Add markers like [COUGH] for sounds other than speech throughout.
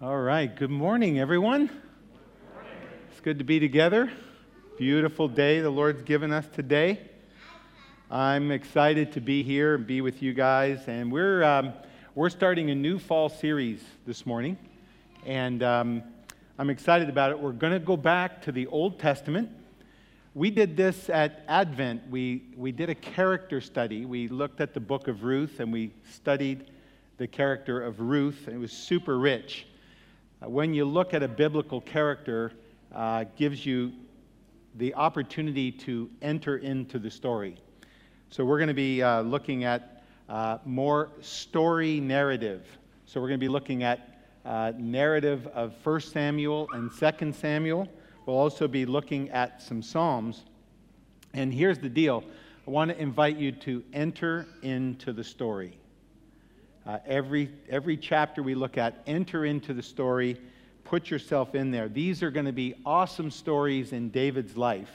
All right. Good morning, everyone. It's good to be together. Beautiful day the Lord's given us today. I'm excited to be here and be with you guys. And we're, um, we're starting a new fall series this morning. And um, I'm excited about it. We're going to go back to the Old Testament. We did this at Advent. We, we did a character study. We looked at the book of Ruth and we studied the character of Ruth. It was super rich. Uh, when you look at a biblical character, uh, gives you the opportunity to enter into the story. So we're going to be uh, looking at uh, more story narrative. So we're going to be looking at uh, narrative of 1 Samuel and 2 Samuel. We'll also be looking at some Psalms. And here's the deal I want to invite you to enter into the story. Uh, every, every chapter we look at, enter into the story, put yourself in there. These are going to be awesome stories in David's life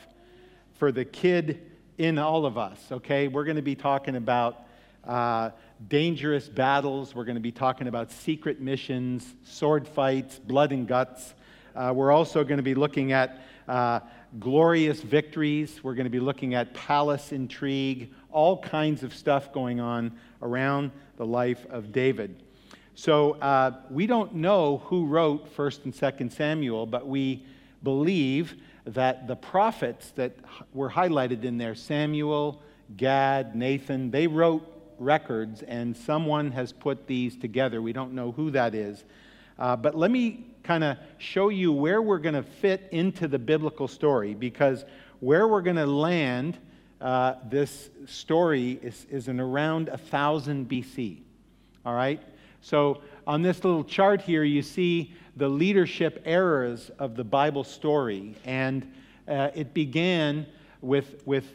for the kid in all of us, okay? We're going to be talking about uh, dangerous battles. We're going to be talking about secret missions, sword fights, blood and guts. Uh, we're also going to be looking at uh, glorious victories. We're going to be looking at palace intrigue, all kinds of stuff going on around the life of David. So uh, we don't know who wrote 1st and 2nd Samuel, but we believe that the prophets that were highlighted in there, Samuel, Gad, Nathan, they wrote records, and someone has put these together. We don't know who that is. Uh, but let me kind of show you where we're going to fit into the biblical story because where we're going to land uh, this story is, is in around 1000 BC. All right? So on this little chart here, you see the leadership eras of the Bible story. And uh, it began with, with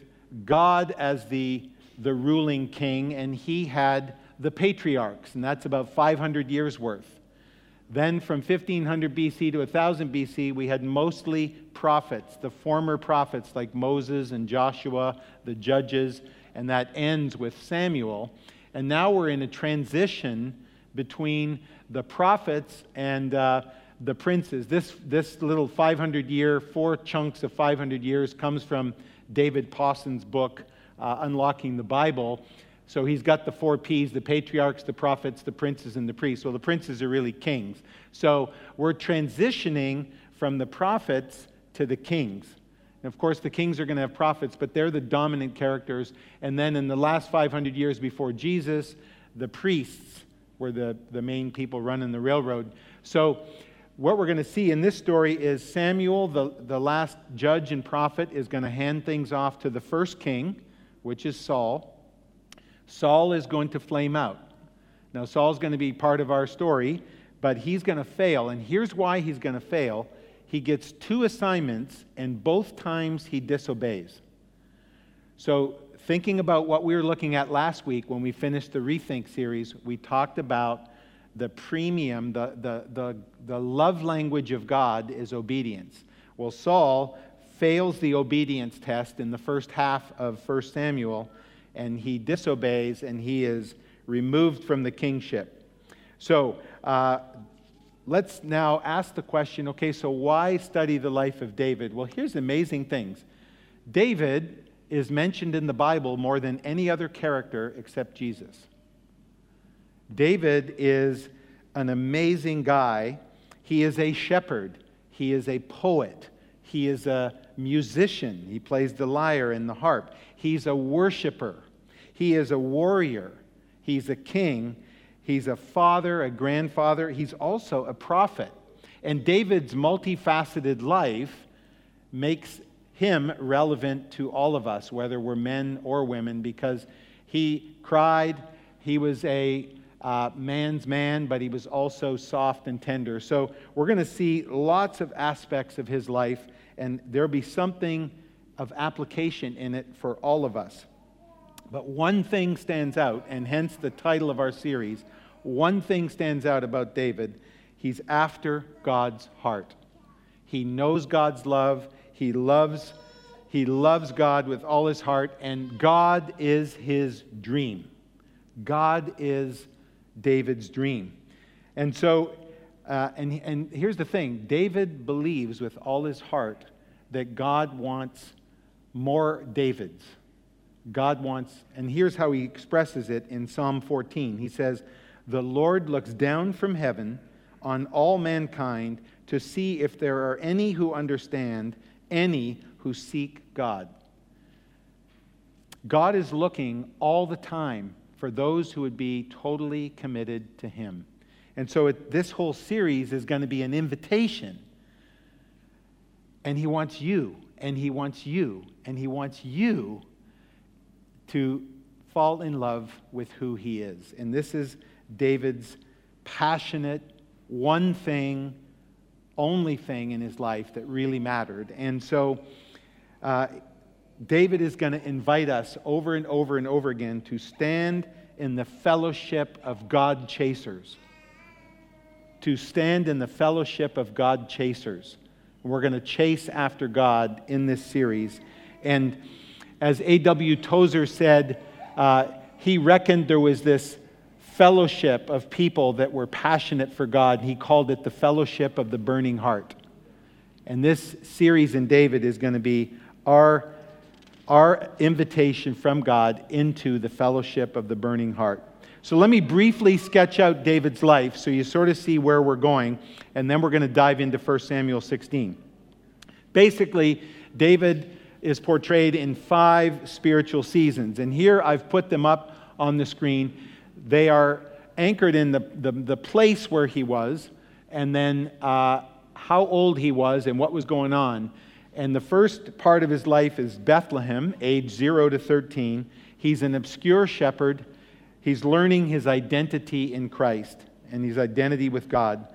God as the, the ruling king, and he had the patriarchs, and that's about 500 years worth. Then from 1500 BC to 1000 BC, we had mostly prophets, the former prophets like Moses and Joshua, the judges, and that ends with Samuel. And now we're in a transition between the prophets and uh, the princes. This, this little 500 year, four chunks of 500 years, comes from David Pawson's book, uh, Unlocking the Bible. So he's got the four P's the patriarchs, the prophets, the princes, and the priests. Well, the princes are really kings. So we're transitioning from the prophets to the kings. And of course, the kings are going to have prophets, but they're the dominant characters. And then in the last 500 years before Jesus, the priests were the, the main people running the railroad. So what we're going to see in this story is Samuel, the, the last judge and prophet, is going to hand things off to the first king, which is Saul. Saul is going to flame out. Now, Saul's going to be part of our story, but he's going to fail. And here's why he's going to fail he gets two assignments, and both times he disobeys. So, thinking about what we were looking at last week when we finished the Rethink series, we talked about the premium, the, the, the, the love language of God is obedience. Well, Saul fails the obedience test in the first half of 1 Samuel and he disobeys and he is removed from the kingship. So uh, let's now ask the question okay, so why study the life of David? Well, here's amazing things David is mentioned in the Bible more than any other character except Jesus. David is an amazing guy. He is a shepherd, he is a poet, he is a musician. He plays the lyre and the harp. He's a worshiper. He is a warrior. He's a king. He's a father, a grandfather. He's also a prophet. And David's multifaceted life makes him relevant to all of us, whether we're men or women, because he cried. He was a uh, man's man, but he was also soft and tender. So we're going to see lots of aspects of his life, and there'll be something of application in it for all of us. But one thing stands out, and hence the title of our series. One thing stands out about David he's after God's heart. He knows God's love, he loves. He loves God with all his heart, and God is his dream. God is David's dream. And so Uh, and, and here's the thing David believes with all his heart that God wants more Davids. God wants, and here's how he expresses it in Psalm 14. He says, The Lord looks down from heaven on all mankind to see if there are any who understand, any who seek God. God is looking all the time for those who would be totally committed to Him. And so it, this whole series is going to be an invitation. And He wants you, and He wants you, and He wants you to fall in love with who He is. And this is David's passionate, one thing, only thing in his life that really mattered. And so uh, David is going to invite us over and over and over again to stand in the fellowship of God chasers to stand in the fellowship of God chasers. We're going to chase after God in this series. And as A.W. Tozer said, uh, he reckoned there was this fellowship of people that were passionate for God. He called it the fellowship of the burning heart. And this series in David is going to be our, our invitation from God into the fellowship of the burning heart. So let me briefly sketch out David's life so you sort of see where we're going, and then we're going to dive into 1 Samuel 16. Basically, David is portrayed in five spiritual seasons, and here I've put them up on the screen. They are anchored in the, the, the place where he was, and then uh, how old he was and what was going on. And the first part of his life is Bethlehem, age 0 to 13. He's an obscure shepherd He's learning his identity in Christ and his identity with God.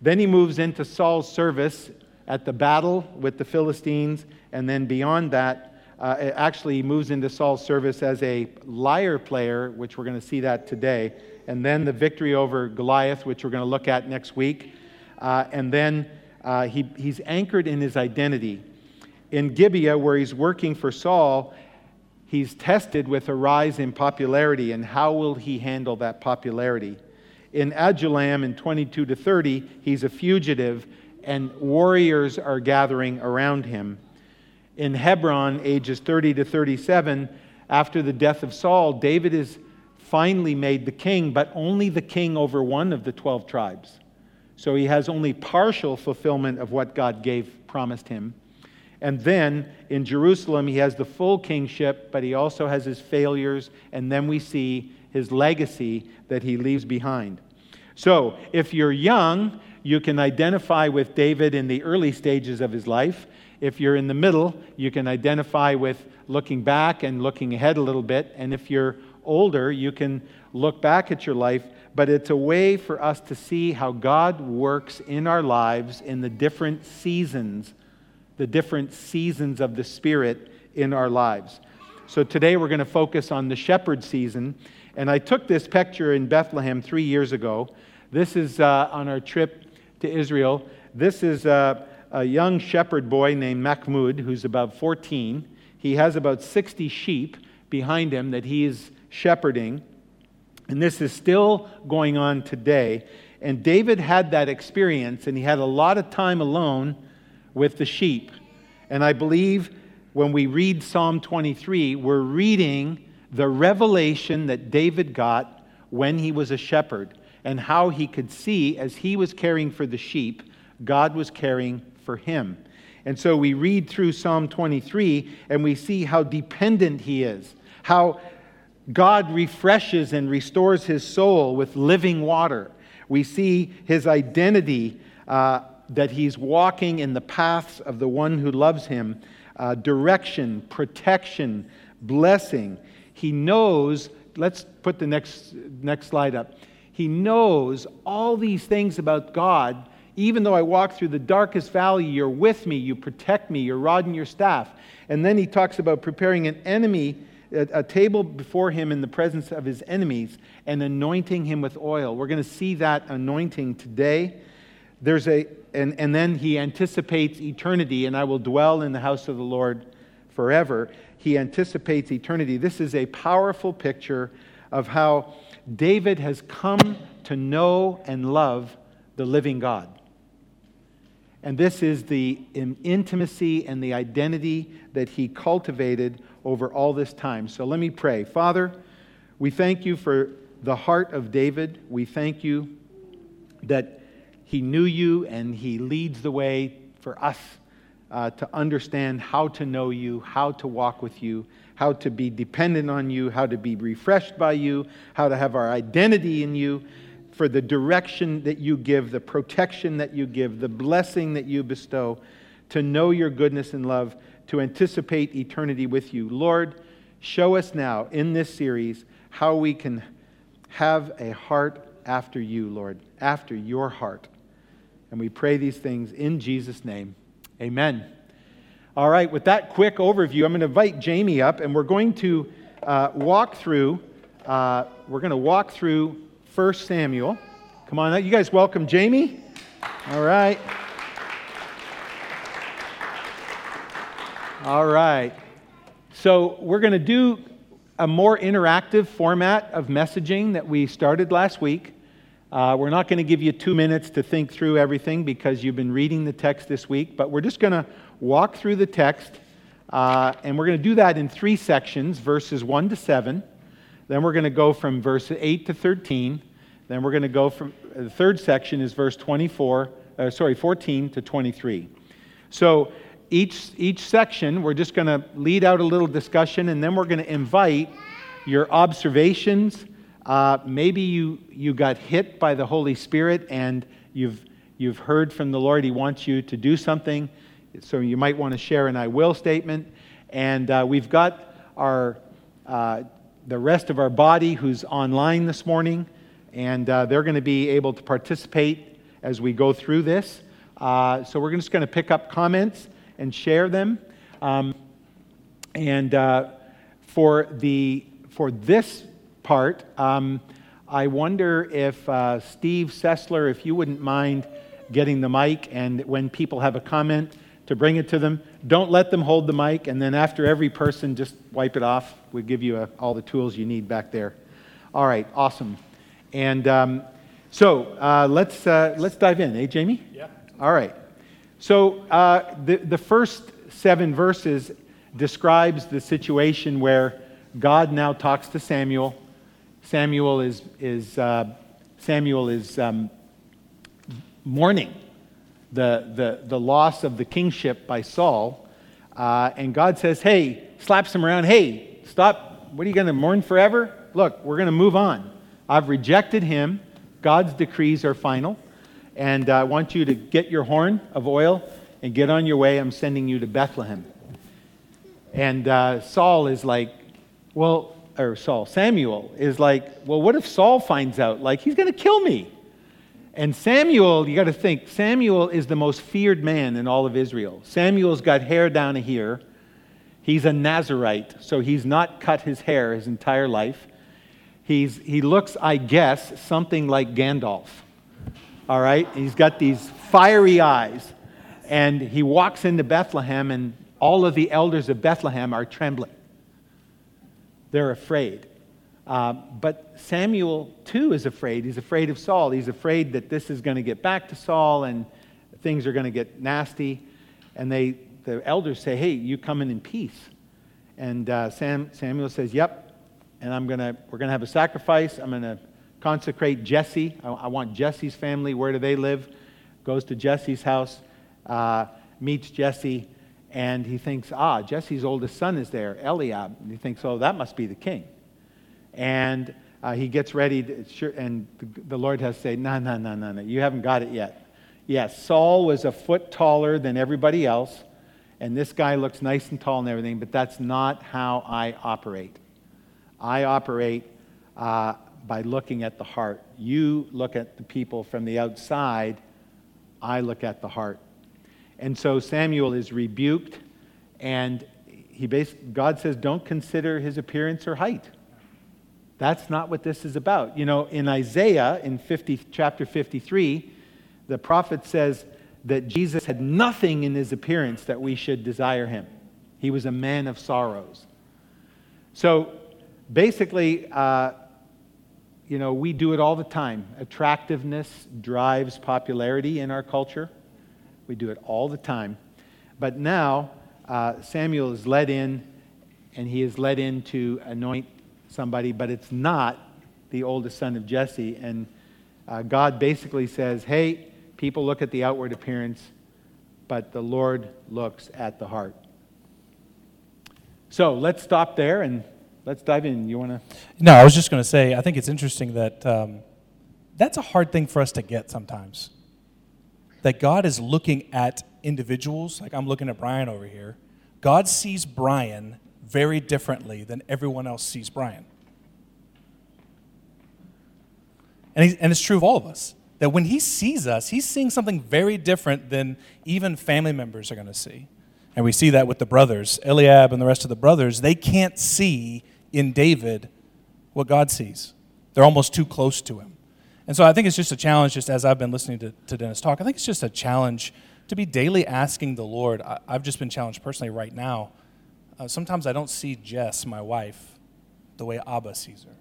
Then he moves into Saul's service at the battle with the Philistines, and then beyond that, uh, actually, moves into Saul's service as a lyre player, which we're going to see that today, and then the victory over Goliath, which we're going to look at next week. Uh, and then uh, he, he's anchored in his identity. In Gibeah, where he's working for Saul, he's tested with a rise in popularity, and how will he handle that popularity? In Adullam in 22 to 30, he's a fugitive, and warriors are gathering around him. In Hebron, ages 30 to 37, after the death of Saul, David is finally made the king, but only the king over one of the 12 tribes. So he has only partial fulfillment of what God gave promised him. And then in Jerusalem, he has the full kingship, but he also has his failures. And then we see his legacy that he leaves behind. So if you're young, you can identify with David in the early stages of his life. If you're in the middle, you can identify with looking back and looking ahead a little bit. And if you're older, you can look back at your life. But it's a way for us to see how God works in our lives in the different seasons the different seasons of the Spirit in our lives. So today we're going to focus on the shepherd season. And I took this picture in Bethlehem three years ago. This is uh, on our trip to Israel. This is uh, a young shepherd boy named Mahmoud, who's about 14. He has about 60 sheep behind him that he is shepherding. And this is still going on today. And David had that experience, and he had a lot of time alone with the sheep. And I believe when we read Psalm 23, we're reading the revelation that David got when he was a shepherd and how he could see as he was caring for the sheep, God was caring for him. And so we read through Psalm 23 and we see how dependent he is, how God refreshes and restores his soul with living water. We see his identity uh, that he's walking in the paths of the one who loves him uh, direction, protection, blessing. He knows, let's put the next, next slide up. He knows all these things about God. Even though I walk through the darkest valley, you're with me, you protect me, your rod and your staff. And then he talks about preparing an enemy, a, a table before him in the presence of his enemies, and anointing him with oil. We're going to see that anointing today. There's a, and, and then he anticipates eternity, and I will dwell in the house of the Lord forever. He anticipates eternity. This is a powerful picture of how David has come to know and love the living God. And this is the intimacy and the identity that he cultivated over all this time. So let me pray. Father, we thank you for the heart of David. We thank you that he knew you and he leads the way for us uh, to understand how to know you, how to walk with you, how to be dependent on you, how to be refreshed by you, how to have our identity in you, for the direction that you give, the protection that you give, the blessing that you bestow, to know your goodness and love, to anticipate eternity with you. Lord, show us now in this series how we can have a heart after you, Lord, after your heart. And we pray these things in Jesus' name. Amen. All right, with that quick overview, I'm going to invite Jamie up, and we're going to uh, walk through. Uh, we're going to walk through 1 Samuel. Come on, you guys welcome Jamie. All right. All right. So we're going to do a more interactive format of messaging that we started last week. Uh, we're not going to give you two minutes to think through everything because you've been reading the text this week, but we're just going to walk through the text, uh, and we're going to do that in three sections verses 1 to 7. Then we're going to go from verse 8 to 13. Then we're going to go from the third section is verse 24, uh, sorry, 14 to 23. So each, each section, we're just going to lead out a little discussion, and then we're going to invite your observations uh, maybe you, you got hit by the Holy Spirit and you've, you've heard from the Lord He wants you to do something. So you might want to share an I will statement. And uh, we've got our, uh, the rest of our body who's online this morning, and uh, they're going to be able to participate as we go through this. Uh, so we're just going to pick up comments and share them. Um, and uh, for, the, for this part. Um, I wonder if uh, Steve Sessler, if you wouldn't mind getting the mic, and when people have a comment, to bring it to them. Don't let them hold the mic, and then after every person, just wipe it off. We give you a, uh, all the tools you need back there. All right, awesome. And um, so uh, let's uh, let's dive in, eh, Jamie? Yeah. All right. So uh, the the first seven verses describes the situation where God now talks to Samuel Samuel is, is, uh, Samuel is um, mourning the, the, the loss of the kingship by Saul. Uh, and God says, Hey, slaps him around. Hey, stop. What are you going to mourn forever? Look, we're going to move on. I've rejected him. God's decrees are final. And I want you to get your horn of oil and get on your way. I'm sending you to Bethlehem. And uh, Saul is like, Well, or Saul, Samuel is like, well, what if Saul finds out? Like, he's going to kill me. And Samuel, you got to think, Samuel is the most feared man in all of Israel. Samuel's got hair down here. He's a Nazarite, so he's not cut his hair his entire life. He's, he looks, I guess, something like Gandalf. All right? He's got these fiery eyes. And he walks into Bethlehem, and all of the elders of Bethlehem are trembling. They're afraid. Uh, but Samuel, too, is afraid. He's afraid of Saul. He's afraid that this is going to get back to Saul and things are going to get nasty. And they, the elders say, Hey, you come in in peace. And uh, Sam, Samuel says, Yep. And I'm gonna, we're going to have a sacrifice. I'm going to consecrate Jesse. I, I, want Jesse's family. Where do they live? Goes to Jesse's house, uh, meets Jesse and he thinks, ah, Jesse's oldest son is there, Eliab. And he thinks, oh, that must be the king. And uh, he gets ready, to, and the Lord has to say, no, no, no, no, no, you haven't got it yet. Yes, Saul was a foot taller than everybody else, and this guy looks nice and tall and everything, but that's not how I operate. I operate uh, by looking at the heart. You look at the people from the outside, I look at the heart. And so Samuel is rebuked, and he God says, Don't consider his appearance or height. That's not what this is about. You know, in Isaiah, in 50, chapter 53, the prophet says that Jesus had nothing in his appearance that we should desire him. He was a man of sorrows. So basically, uh, you know, we do it all the time. Attractiveness drives popularity in our culture. We do it all the time. But now, uh, Samuel is led in, and he is led in to anoint somebody, but it's not the oldest son of Jesse. And uh, God basically says, hey, people look at the outward appearance, but the Lord looks at the heart. So let's stop there and let's dive in. You want to? No, I was just going to say, I think it's interesting that um, that's a hard thing for us to get sometimes. That God is looking at individuals, like I'm looking at Brian over here. God sees Brian very differently than everyone else sees Brian. And, and it's true of all of us. That when he sees us, he's seeing something very different than even family members are going to see. And we see that with the brothers. Eliab and the rest of the brothers, they can't see in David what God sees. They're almost too close to him. And so I think it's just a challenge, just as I've been listening to, to Dennis talk, I think it's just a challenge to be daily asking the Lord. I, have just been challenged personally right now. Uh, sometimes I don't see Jess, my wife, the way Abba sees her.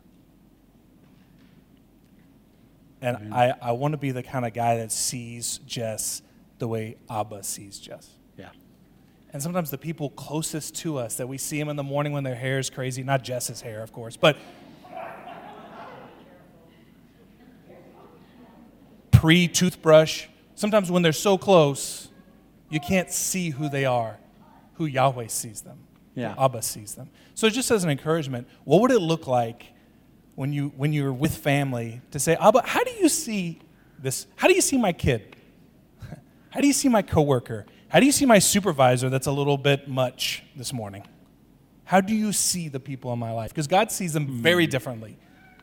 And I, I want to be the kind of guy that sees Jess the way Abba sees Jess. Yeah. And sometimes the people closest to us that we see them in the morning when their hair is crazy, not Jess's hair, of course, but pre toothbrush, sometimes when they're so close, you can't see who they are, who Yahweh sees them, yeah. Abba sees them. So, just as an encouragement, what would it look like when, you, when you're with family to say, Abba, how do you see this? How do you see my kid? [LAUGHS] How do you see my coworker? How do you see my supervisor that's a little bit much this morning? How do you see the people in my life? Because God sees them very differently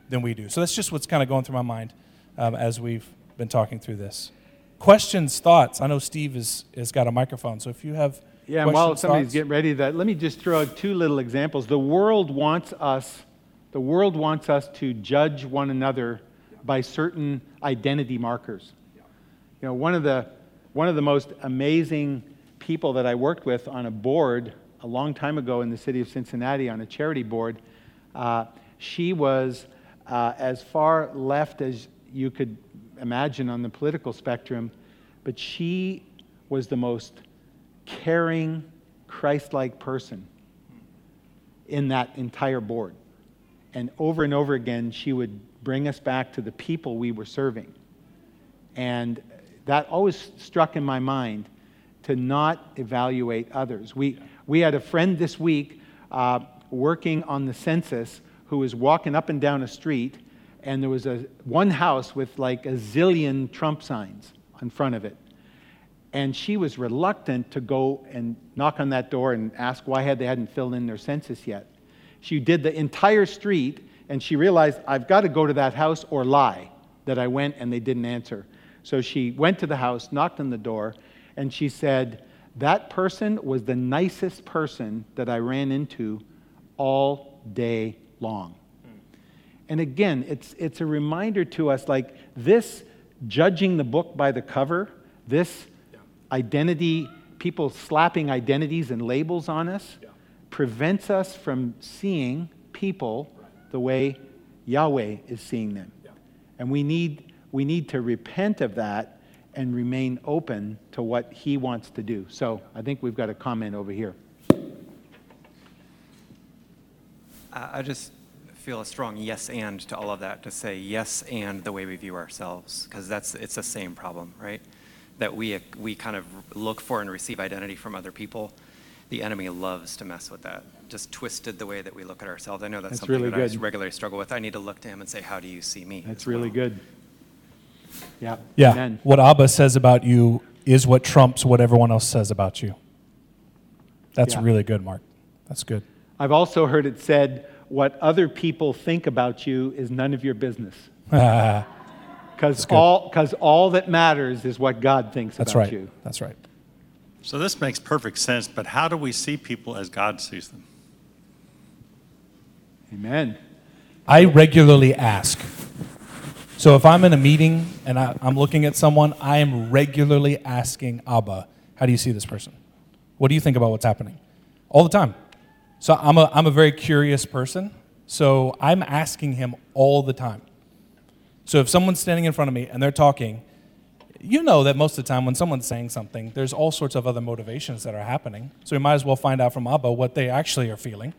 than we do. So that's just what's kind of going through my mind um, as we've been talking through this. Questions, thoughts? I know Steve has, has got a microphone, so if you have yeah, and while somebody's thoughts? getting ready, to that let me just throw out two little examples. The world wants us, the world wants us to judge one another by certain identity markers. You know, one of the one of the most amazing people that I worked with on a board a long time ago in the city of Cincinnati on a charity board. Uh, she was uh, as far left as you could imagine on the political spectrum, but she was the most caring, Christ like person in that entire board. And over and over again, she would bring us back to the people we were serving. And that always struck in my mind to not evaluate others. We, we had a friend this week uh, working on the census who was walking up and down a street, and there was a, one house with like a zillion Trump signs in front of it. And she was reluctant to go and knock on that door and ask why had they hadn't filled in their census yet. She did the entire street, and she realized, I've got to go to that house or lie that I went and they didn't answer. So she went to the house, knocked on the door, and she said, That person was the nicest person that I ran into all day long. And again, it's, it's a reminder to us like this judging the book by the cover, this. Identity, people slapping identities and labels on us, yeah. prevents us from seeing people the way Yahweh is seeing them. Yeah. And we need we need to repent of that and remain open to what He wants to do. So I think we've got a comment over here. I just feel a strong yes and to all of that to say yes and the way we view ourselves because that's it's the same problem right that we we kind of look for and receive identity from other people the enemy loves to mess with that just twisted the way that we look at ourselves i know that's, that's something really that good. i regularly struggle with i need to look to him and say how do you see me that's really well? good yeah. Yeah. Amen. What Abba says about you is what trumps what everyone else says about you. That's yeah. really good, Mark. That's good. I've also heard it said, what other people think about you is none of your business. [LAUGHS] Because all, cause all that matters is what God thinks That's about right. you. That's right. So this makes perfect sense, but how do we see people as God sees them? Amen. I regularly ask so if I'm in a meeting and I, am looking at someone, I am regularly asking Abba, how do you see this person? What do you think about what's happening? All the time. So I'm a, I'm a very curious person. So I'm asking him all the time. So if someone's standing in front of me and they're talking, you know that most of the time when someone's saying something, there's all sorts of other motivations that are happening. So we might as well find out from Abba what they actually are feeling.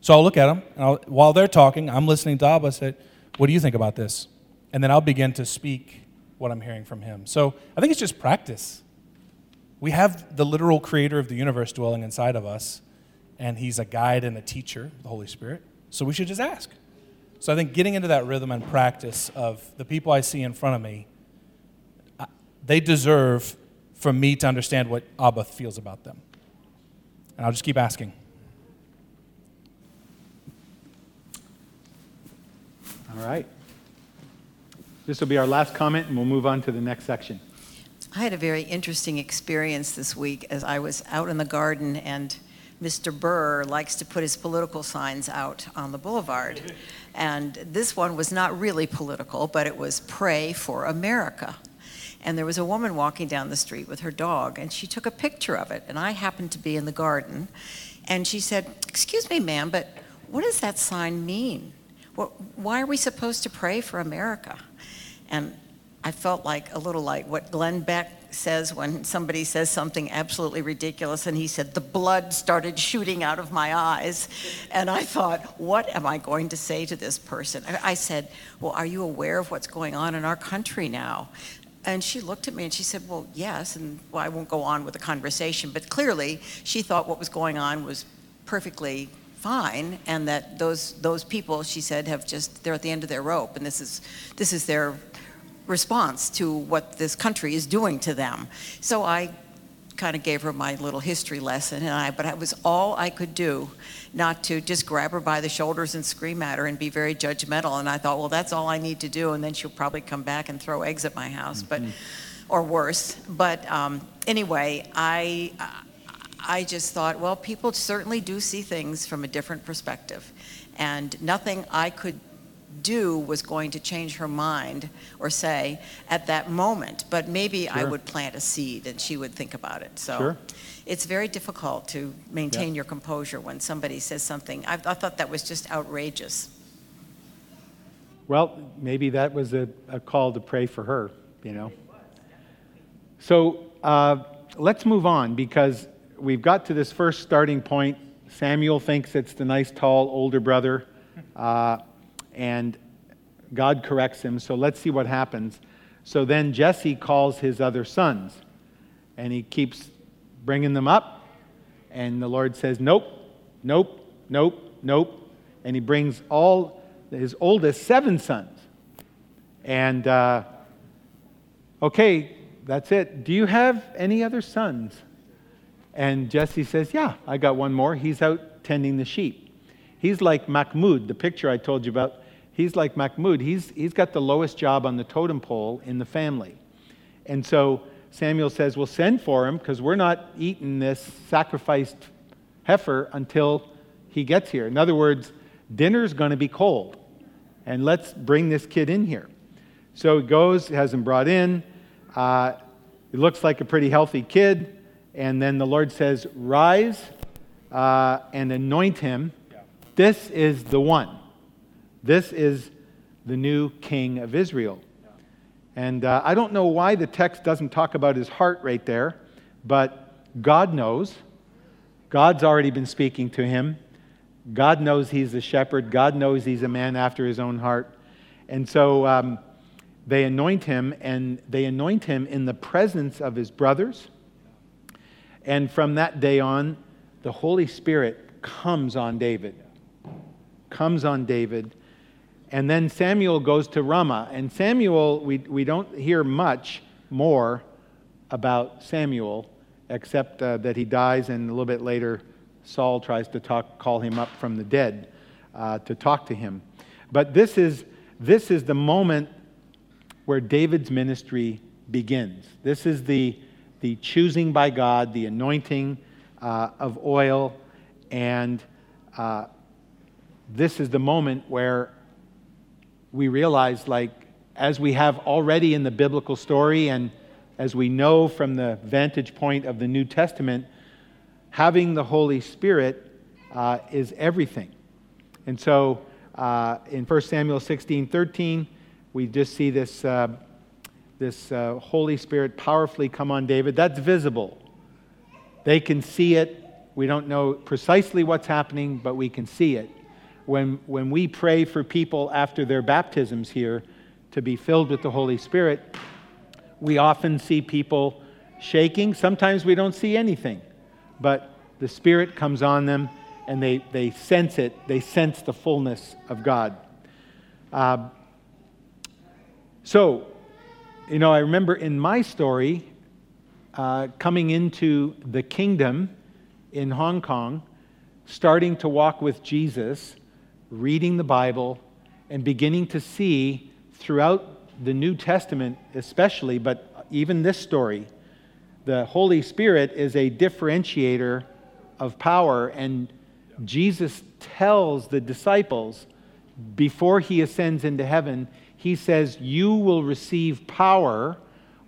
So I'll look at them, and I'll, while they're talking, I'm listening to Abba say, What do you think about this? And then I'll begin to speak what I'm hearing from him. So I think it's just practice. We have the literal creator of the universe dwelling inside of us, and he's a guide and a teacher, the Holy Spirit. So we should just ask. So I think getting into that rhythm and practice of the people I see in front of me, they deserve for me to understand what Abba feels about them. And I'll just keep asking. All right. This will be our last comment, and we'll move on to the next section. I had a very interesting experience this week as I was out in the garden, and Mr. Burr likes to put his political signs out on the boulevard. And this one was not really political, but it was Pray for America. And there was a woman walking down the street with her dog, and she took a picture of it. And I happened to be in the garden, and she said, Excuse me, ma'am, but what does that sign mean? why are we supposed to pray for America? And I felt like a little like what Glenn Beck says when somebody says something absolutely ridiculous, and he said, The blood started shooting out of my eyes. And I thought, What am I going to say to this person? I said, Well, are you aware of what's going on in our country now? And she looked at me and she said, Well, yes. And well, I won't go on with the conversation, but clearly she thought what was going on was perfectly fine and that those those people she said have just they're at the end of their rope and this is this is their response to what this country is doing to them so i kind of gave her my little history lesson and i but it was all i could do not to just grab her by the shoulders and scream at her and be very judgmental and i thought well that's all i need to do and then she'll probably come back and throw eggs at my house mm-hmm. but or worse but um, anyway i I just thought, well, people certainly do see things from a different perspective. And nothing I could do was going to change her mind or say at that moment, but maybe sure. I would plant a seed and she would think about it. So sure. it's very difficult to maintain your composure when somebody says something. I, I, thought that was just outrageous. Well, maybe that was a, a call to pray for her, you know. So uh, let's move on because we've got to this first starting point. Samuel thinks it's the nice, tall, older brother, uh, and God corrects him. So let's see what happens. So then Jesse calls his other sons, and he keeps bringing them up. And the Lord says, Nope, nope, nope, nope. And he brings all his oldest seven sons. And, uh, okay, that's it. Do you have any other sons? And Jesse says, Yeah, I got one more. He's out tending the sheep. He's like Mahmoud, the picture I told you about. He's like Mahmoud. He's, he's got the lowest job on the totem pole in the family. And so Samuel says, Well, send for him because we're not eating this sacrificed heifer until he gets here. In other words, dinner's going to be cold. And let's bring this kid in here. So he goes, has him brought in. Uh, he looks like a pretty healthy kid and then the Lord says, Rise uh, and anoint him. This is the one. This is the new king of Israel. And uh, I don't know why the text doesn't talk about his heart right there, but God knows. God's already been speaking to him. God knows he's a shepherd. God knows he's a man after his own heart. And so um, they anoint him, and they anoint him in the presence of his brothers and from that day on, the Holy Spirit comes on David. Comes on David. And then Samuel goes to Ramah. And Samuel, we, we don't hear much more about Samuel, except uh, that he dies, and a little bit later, Saul tries to talk, call him up from the dead uh, to talk to him. But this is, this is the moment where David's ministry begins. This is the the choosing by God, the anointing uh, of oil, and uh, this is the moment where we realize, like, as we have already in the biblical story, and as we know from the vantage point of the New Testament, having the Holy Spirit uh, is everything. And so uh, in 1 Samuel 16 13, we just see this, uh, this uh, Holy Spirit powerfully come on David. That's visible. They can see it. We don't know precisely what's happening, but we can see it. When, when we pray for people after their baptisms here to be filled with the Holy Spirit, we often see people shaking. Sometimes we don't see anything, but the Spirit comes on them and they, they sense it. They sense the fullness of God. Uh, so, you know, I remember in my story, uh, coming into the kingdom in Hong Kong, starting to walk with Jesus, reading the Bible, and beginning to see throughout the New Testament, especially, but even this story, the Holy Spirit is a differentiator of power. And Jesus tells the disciples before he ascends into heaven, he says, You will receive power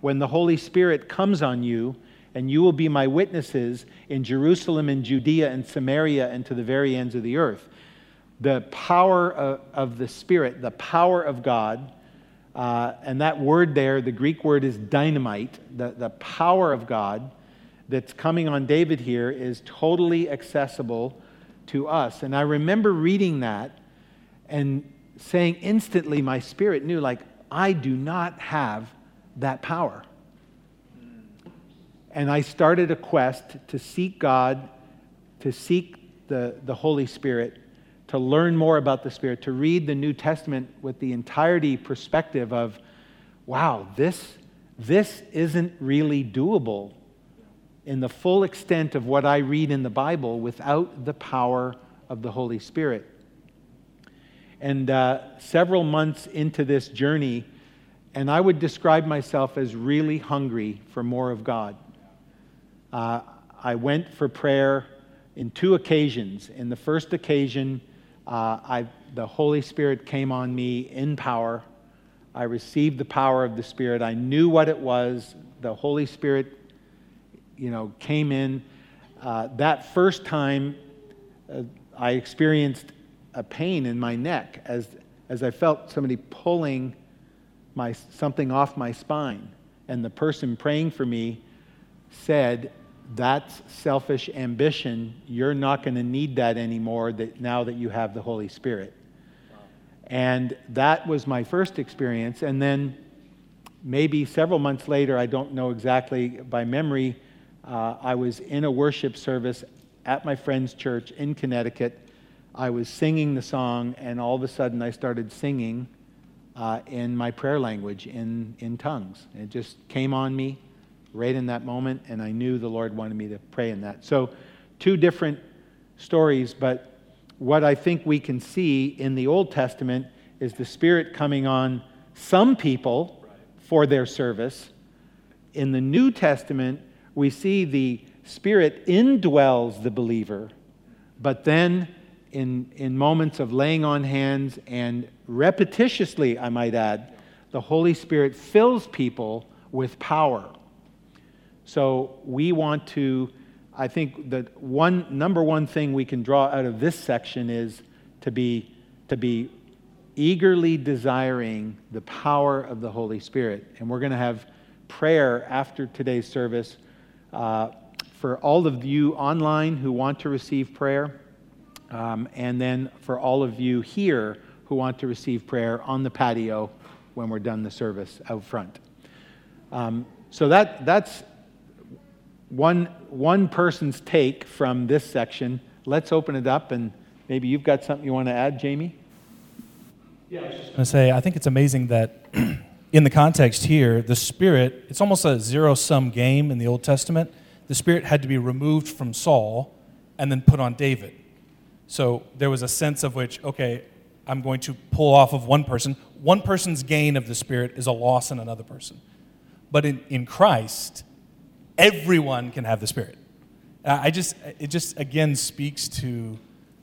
when the Holy Spirit comes on you, and you will be my witnesses in Jerusalem and Judea and Samaria and to the very ends of the earth. The power of, of the Spirit, the power of God, uh, and that word there, the Greek word is dynamite, the, the power of God that's coming on David here is totally accessible to us. And I remember reading that and saying instantly, my spirit knew, like, I do not have that power. And I started a quest to seek God, to seek the, the Holy Spirit, to learn more about the Spirit, to read the New Testament with the entirety perspective of, wow, this, this isn't really doable in the full extent of what I read in the Bible without the power of the Holy Spirit. And uh, several months into this journey, and I would describe myself as really hungry for more of God. Uh, I went for prayer in two occasions. In the first occasion, uh, I, the Holy Spirit came on me in power. I received the power of the Spirit. I knew what it was. The Holy Spirit, you know, came in. Uh, that first time, uh, I experienced a pain in my neck as, as I felt somebody pulling my, something off my spine. And the person praying for me said, That's selfish ambition. You're not going to need that anymore that, now that you have the Holy Spirit. And that was my first experience. And then maybe several months later, I don't know exactly by memory, uh, I was in a worship service at my friend's church in Connecticut I was singing the song, and all of a sudden I started singing uh, in my prayer language, in, in tongues. It just came on me right in that moment, and I knew the Lord wanted me to pray in that. So, two different stories, but what I think we can see in the Old Testament is the Spirit coming on some people for their service. In the New Testament, we see the Spirit indwells the believer, but then in, in moments of laying on hands and repetitiously, I might add, the Holy Spirit fills people with power. So we want to, I think the one number one thing we can draw out of this section is to be, to be eagerly desiring the power of the Holy Spirit. And we're going to have prayer after today's service uh, for all of you online who want to receive prayer. Um, and then for all of you here who want to receive prayer on the patio when we're done the service out front. Um, so that, that's one, one person's take from this section. Let's open it up, and maybe you've got something you want to add, Jamie? Yeah, I was just going to say, I think it's amazing that [CLEARS THROAT] in the context here, the Spirit, it's almost a zero sum game in the Old Testament. The Spirit had to be removed from Saul and then put on David. So there was a sense of which, okay, I'm going to pull off of one person. One person's gain of the Spirit is a loss in another person. But in, in Christ, everyone can have the Spirit. Uh, I just, it just again speaks to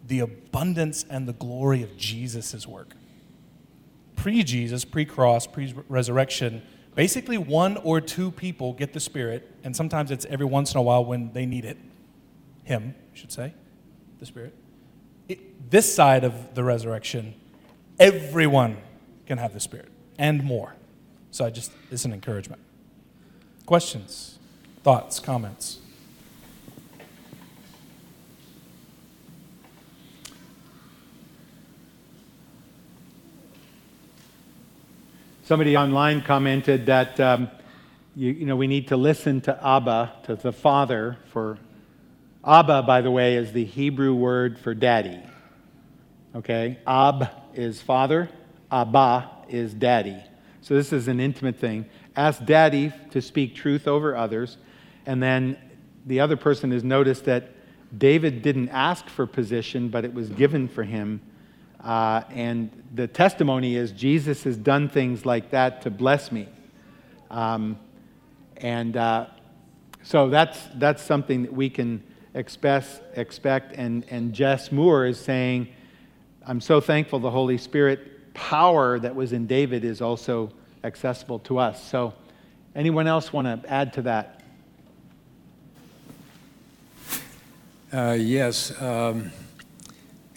the abundance and the glory of Jesus' work. Pre Jesus, pre cross, pre resurrection, basically one or two people get the Spirit, and sometimes it's every once in a while when they need it. Him, I should say, the Spirit it, this side of the resurrection, everyone can have the Spirit. and more. So I just, it's an encouragement. Questions, thoughts, comments? Somebody online commented that um, you, you, know we need to listen to Abba, to the Father. For Abba, by the way, is the Hebrew word for daddy. Okay, Ab is father, Abba is daddy. So this is an intimate thing. Ask daddy to speak truth over others, and then the other person has noticed that David didn't ask for position, but it was given for him uh, and the testimony is Jesus has done things like that to bless me. Um, and uh, so that's, that's something that we can expect. expect. And, and Jess Moore is saying, I'm so thankful the Holy Spirit power that was in David is also accessible to us. So, anyone else want to add to that? Uh, yes. Um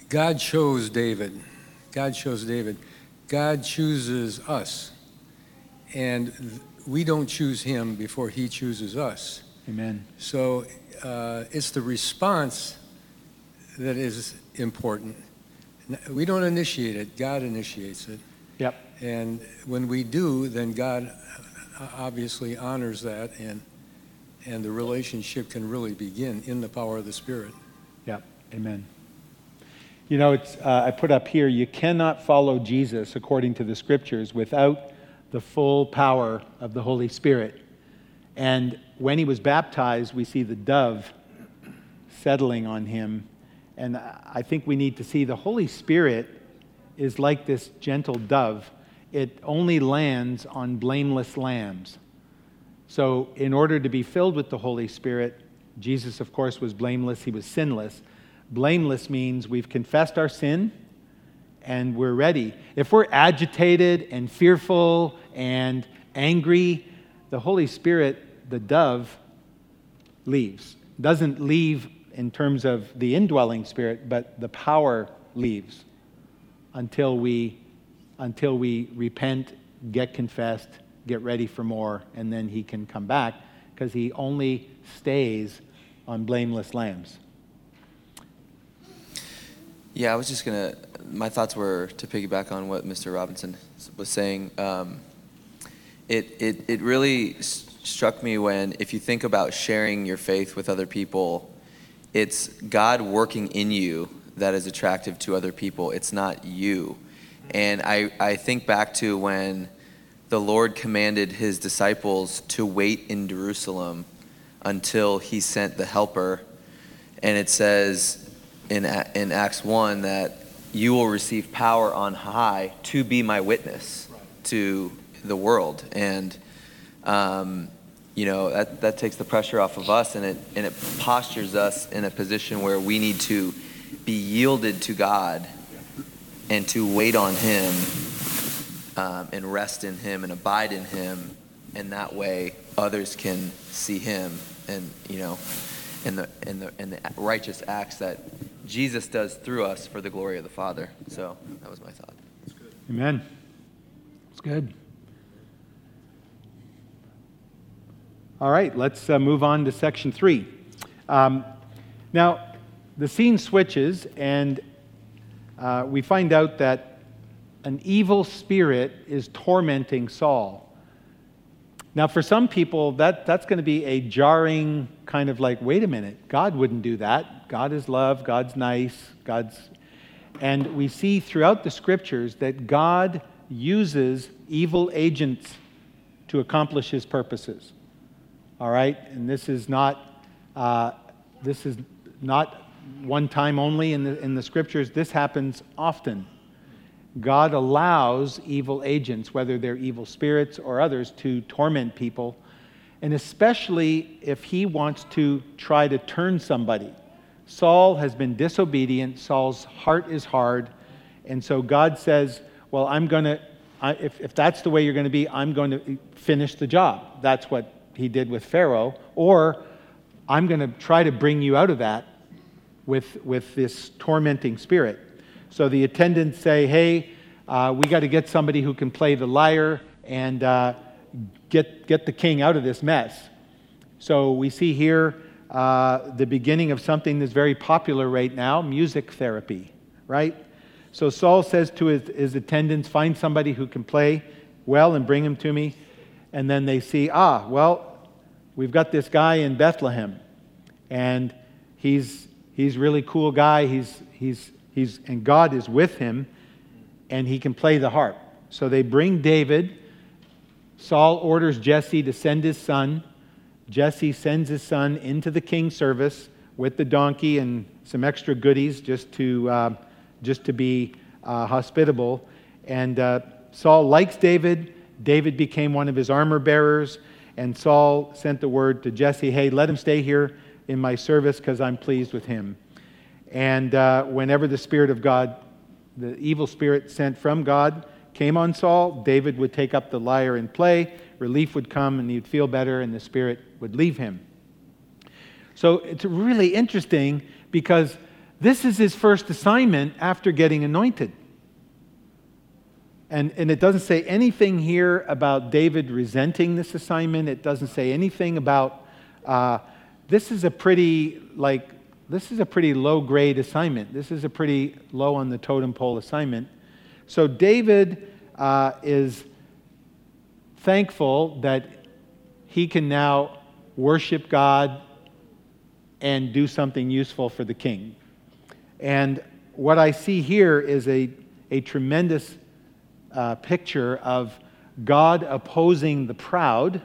God chose David. God chose David. God chooses us. And we don't choose him before he chooses us. Amen. So uh, it's the response that is important. We don't initiate it, God initiates it. Yep. And when we do, then God uh, obviously honors that, and, and the relationship can really begin in the power of the Spirit. Yeah, Amen. You know, it's, uh, I put up here you cannot follow Jesus according to the scriptures without the full power of the Holy Spirit. And when he was baptized, we see the dove settling on him. And I think we need to see the Holy Spirit is like this gentle dove, it only lands on blameless lambs. So, in order to be filled with the Holy Spirit, Jesus, of course, was blameless, he was sinless. Blameless means we've confessed our sin and we're ready. If we're agitated and fearful and angry, the Holy Spirit, the dove, leaves. Doesn't leave in terms of the indwelling spirit, but the power leaves until we until we repent, get confessed, get ready for more, and then he can come back because he only stays on blameless lambs. Yeah, I was just gonna. My thoughts were to piggyback on what Mr. Robinson was saying. Um, it it it really struck me when, if you think about sharing your faith with other people, it's God working in you that is attractive to other people. It's not you. And I I think back to when the Lord commanded His disciples to wait in Jerusalem until He sent the Helper, and it says in, in Acts 1 that you will receive power on high to be my witness to the world. And, um, you know, that, that takes the pressure off of us and it, and it postures us in a position where we need to be yielded to God and to wait on Him um, and rest in Him and abide in Him. And that way others can see Him and, you know, in the, in the, in the righteous acts that Jesus does through us for the glory of the Father. So that was my thought. Amen. It's good. All right, let's uh, move on to section three. Um, now, the scene switches, and uh, we find out that an evil spirit is tormenting Saul. Now, for some people, that, that's going to be a jarring kind of like, wait a minute, God wouldn't do that. God is love, God's nice, God's. And we see throughout the scriptures that God uses evil agents to accomplish his purposes. All right? And this is not, uh, this is not one time only in the, in the scriptures. This happens often. God allows evil agents, whether they're evil spirits or others, to torment people, and especially if he wants to try to turn somebody. Saul has been disobedient, Saul's heart is hard, and so God says, Well, I'm going to, if, if that's the way you're going to be, I'm going to finish the job. That's what he did with Pharaoh. Or I'm going to try to bring you out of that with, with this tormenting spirit. So the attendants say, hey, uh, we got to get somebody who can play the lyre and uh, get, get the king out of this mess. So we see here uh, the beginning of something that's very popular right now music therapy, right? So Saul says to his, his attendants, Find somebody who can play well and bring him to me. And then they see, Ah, well, we've got this guy in Bethlehem, and he's, he's really cool guy. He's, he's, he's, and God is with him, and he can play the harp. So they bring David. Saul orders Jesse to send his son. Jesse sends his son into the king's service with the donkey and some extra goodies just to, uh, just to be uh, hospitable. And uh, Saul likes David. David became one of his armor bearers. And Saul sent the word to Jesse hey, let him stay here in my service because I'm pleased with him. And uh, whenever the Spirit of God, the evil spirit sent from God, came on Saul, David would take up the lyre and play. Relief would come and he'd feel better, and the Spirit would leave him. So it's really interesting because this is his first assignment after getting anointed. And, and it doesn't say anything here about David resenting this assignment. It doesn't say anything about uh, this is a pretty like this is a pretty low grade assignment. This is a pretty low on the totem pole assignment. So David uh, is thankful that he can now worship God and do something useful for the king. And what I see here is a, a tremendous uh, picture of God opposing the proud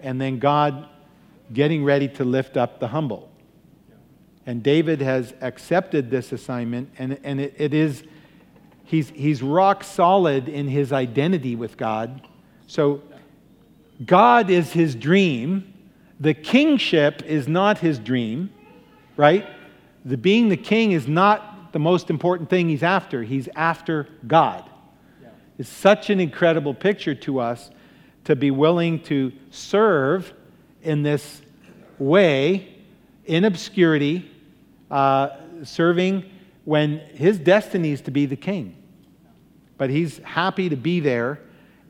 and then God getting ready to lift up the humble. And David has accepted this assignment, and, and it, it is, he's, he's rock solid in his identity with God. So God is his dream. The kingship is not his dream, right? The being the king is not the most important thing he's after. He's after God. It's such an incredible picture to us to be willing to serve in this way in obscurity, uh, serving when his destiny is to be the king. But he's happy to be there,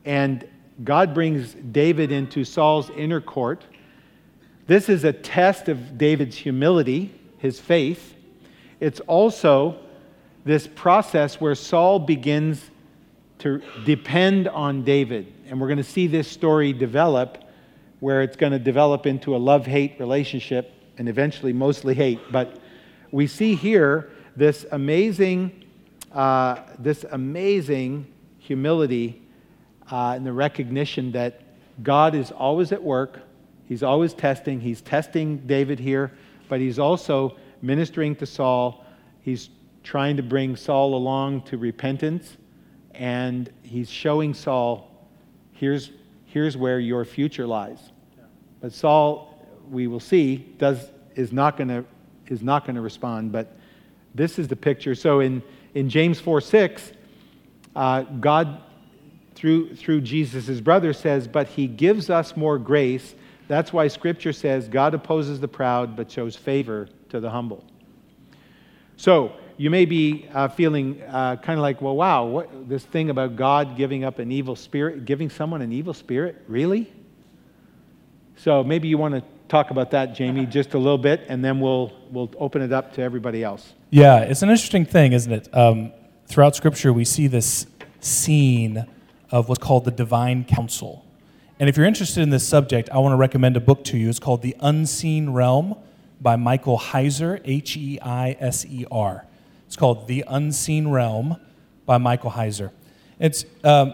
and God brings David into Saul's inner court. This is a test of David's humility, his faith. It's also this process where Saul begins to depend on David. And we're going to see this story develop where it's going to develop into a love hate relationship and eventually mostly hate. But we see here this amazing, uh, this amazing humility uh, and the recognition that God is always at work. He's always testing. He's testing David here, but he's also ministering to Saul. He's trying to bring Saul along to repentance and he's showing Saul, here's, here's where your future lies. But Saul, we will see, does, is not going to is not going to respond. But this is the picture. So in, in James 4 6, uh, God, through, through Jesus' brother, says, But he gives us more grace. That's why scripture says, God opposes the proud, but shows favor to the humble. So you may be uh, feeling uh, kind of like, well, wow, what, this thing about God giving up an evil spirit, giving someone an evil spirit? Really? So maybe you want to talk about that, Jamie, just a little bit, and then we'll, we'll open it up to everybody else. Yeah, it's an interesting thing, isn't it? Um, throughout Scripture, we see this scene of what's called the divine council. And if you're interested in this subject, I want to recommend a book to you. It's called The Unseen Realm by Michael Heiser, H E I S E R. It's called The Unseen Realm by Michael Heiser. It's, um,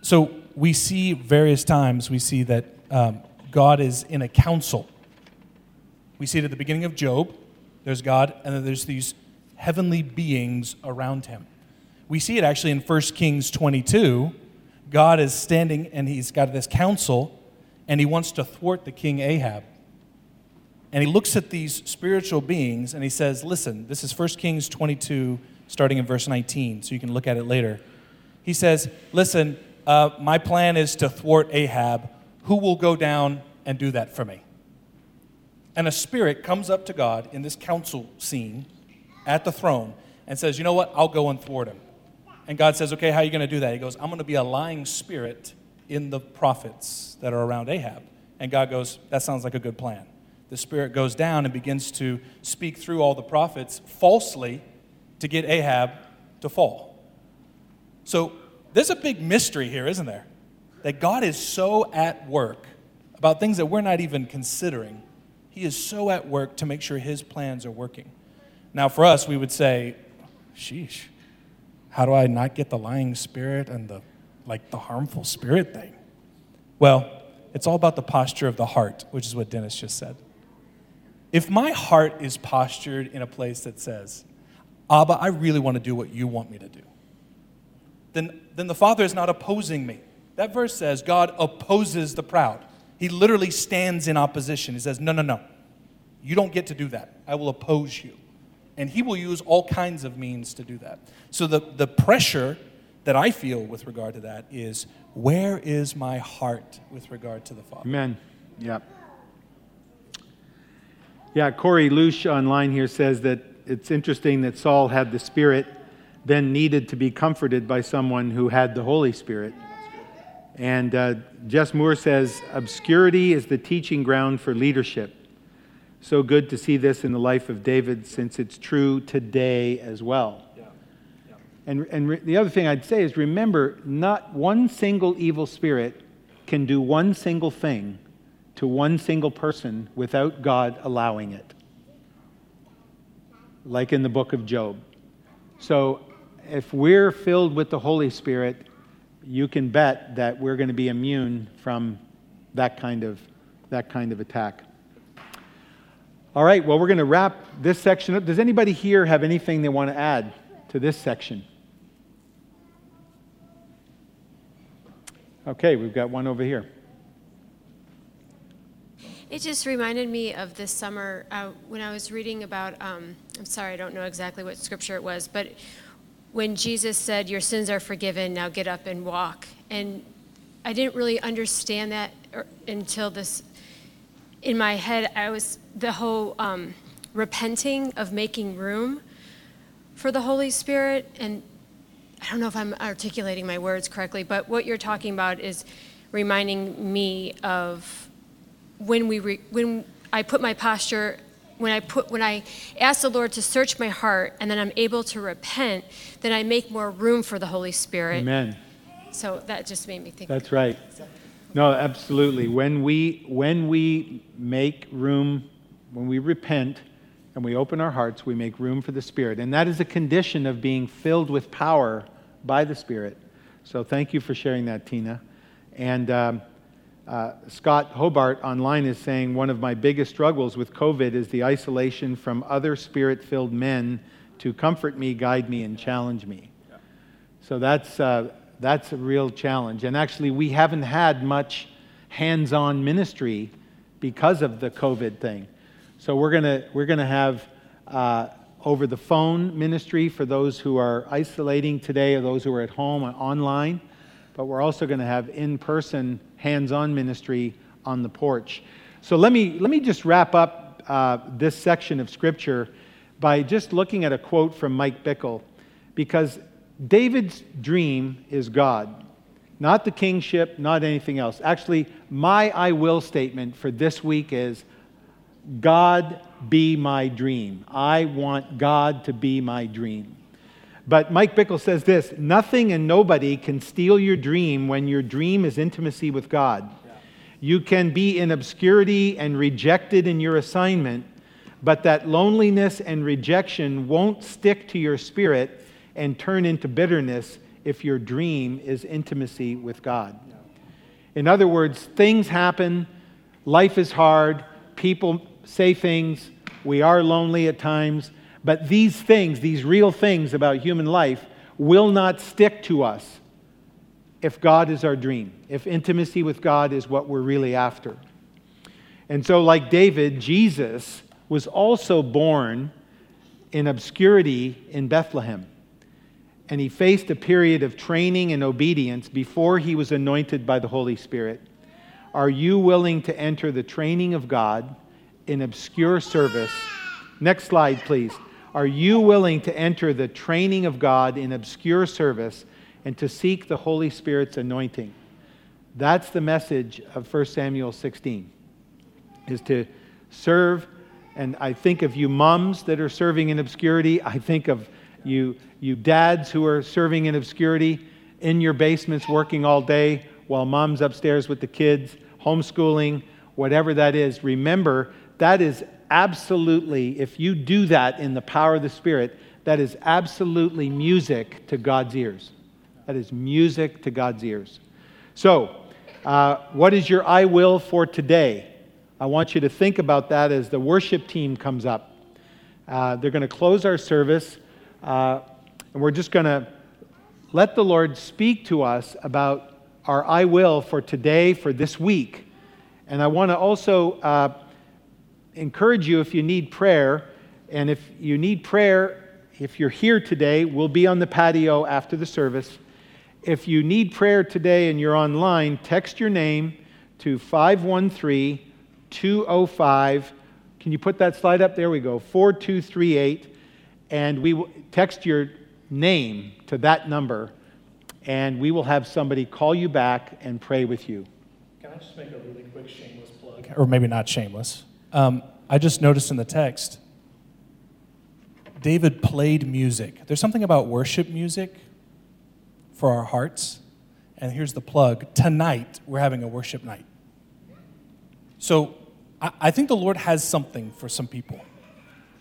so we see various times, we see that um, God is in a council. We see it at the beginning of Job. There's God, and then there's these heavenly beings around him. We see it actually in 1 Kings 22. God is standing and he's got this council, and he wants to thwart the king Ahab. And he looks at these spiritual beings and he says, Listen, this is 1 Kings 22, starting in verse 19, so you can look at it later. He says, Listen, uh, my plan is to thwart Ahab. Who will go down and do that for me? And a spirit comes up to God in this council scene at the throne and says, You know what? I'll go and thwart him. And God says, Okay, how are you going to do that? He goes, I'm going to be a lying spirit in the prophets that are around Ahab. And God goes, That sounds like a good plan. The spirit goes down and begins to speak through all the prophets falsely to get Ahab to fall. So there's a big mystery here, isn't there? That God is so at work about things that we're not even considering. He is so at work to make sure his plans are working. Now, for us, we would say, sheesh, how do I not get the lying spirit and the like the harmful spirit thing? Well, it's all about the posture of the heart, which is what Dennis just said. If my heart is postured in a place that says, Abba, I really want to do what you want me to do, then, then the Father is not opposing me. That verse says God opposes the proud. He literally stands in opposition. He says, No, no, no. You don't get to do that. I will oppose you. And he will use all kinds of means to do that. So the, the pressure that I feel with regard to that is where is my heart with regard to the Father? Amen. Yeah. Yeah, Corey Lush online here says that it's interesting that Saul had the Spirit, then needed to be comforted by someone who had the Holy Spirit. And uh, Jess Moore says, obscurity is the teaching ground for leadership. So good to see this in the life of David since it's true today as well. Yeah. Yeah. And, and re- the other thing I'd say is remember, not one single evil spirit can do one single thing to one single person without God allowing it. Like in the book of Job. So if we're filled with the Holy Spirit, you can bet that we're going to be immune from that kind of, that kind of attack. All right, well, we're going to wrap this section up. Does anybody here have anything they want to add to this section? Okay, we've got one over here. It just reminded me of this summer uh, when I was reading about, um, I'm sorry, I don't know exactly what scripture it was, but when Jesus said, Your sins are forgiven, now get up and walk. And I didn't really understand that er, until this, in my head, I was the whole um, repenting of making room for the Holy Spirit. And I don't know if I'm articulating my words correctly, but what you're talking about is reminding me of when we re, when I put my posture when I put when I ask the Lord to search my heart and then I'm able to repent, then I make more room for the Holy Spirit. Amen. So that just made me think. That's right. No, absolutely. When we when we make room, when we repent and we open our hearts, we make room for the Spirit, and that is a condition of being filled with power by the Spirit. So thank you for sharing that, Tina. And um, uh, Scott Hobart online is saying one of my biggest struggles with COVID is the isolation from other spirit filled men to comfort me, guide me, and challenge me. Yeah. So that's, uh, that's a real challenge. And actually, we haven't had much hands on ministry because of the COVID thing. So we're going we're gonna have uh, over the phone ministry for those who are isolating today or those who are at home online but we're also going to have in person, hands on ministry on the porch. So let me, let me just wrap up uh, this section of Scripture by just looking at a quote from Mike Bickle, because David's dream is God, not the kingship, not anything else. Actually, my I will statement for this week is God be my dream. I want God to be my dream. But Mike Bickle says this nothing and nobody can steal your dream when your dream is intimacy with God. You can be in obscurity and rejected in your assignment, but that loneliness and rejection won't stick to your spirit and turn into bitterness if your dream is intimacy with God. In other words, things happen, life is hard, people say things, we are lonely at times but these things, these real things about human life, will not stick to us if God is our dream, if intimacy with God is what we're really after. And so, like David, Jesus was also born in obscurity in Bethlehem. And he faced a period of training and obedience before he was anointed by the Holy Spirit. Are you willing to enter the training of God in obscure service? Next slide, please. Are you willing to enter the training of God in obscure service and to seek the Holy Spirit's anointing? That's the message of 1 Samuel 16, is to serve. And I think of you moms that are serving in obscurity. I think of you, you dads who are serving in obscurity in your basements working all day while mom's upstairs with the kids, homeschooling, whatever that is. Remember, that is absolutely, if you do that in the power of the Spirit, that is absolutely music to God's ears. That is music to God's ears. So, uh, what is your I will for today? I want you to think about that as the worship team comes up. Uh, they're going to close our service, uh, and we're just going to let the Lord speak to us about our I will for today, for this week. And I want to also uh, encourage you if you need prayer, and if you need prayer, if you're here today, we'll be on the patio after the service. If you need prayer today and you're online, text your name to 513 205. Can you put that slide up? There we go, 4238. And we will text your name to that number, and we will have somebody call you back and pray with you. Can I just make a really quick shameless plug? Or maybe not shameless. Um, I just noticed in the text, David played music. There's something about worship music for our hearts. And here's the plug tonight, we're having a worship night. So I, I think the Lord has something for some people.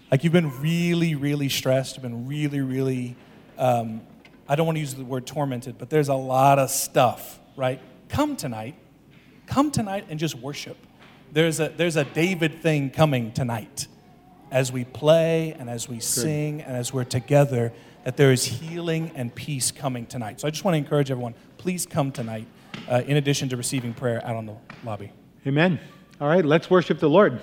Like you've been really, really stressed, you've been really, really, um, I don't want to use the word tormented, but there's a lot of stuff, right? Come tonight. Come tonight and just worship. There's a, there's a David thing coming tonight as we play and as we sing and as we're together, that there is healing and peace coming tonight. So I just want to encourage everyone please come tonight, uh, in addition to receiving prayer out on the lobby. Amen. All right, let's worship the Lord.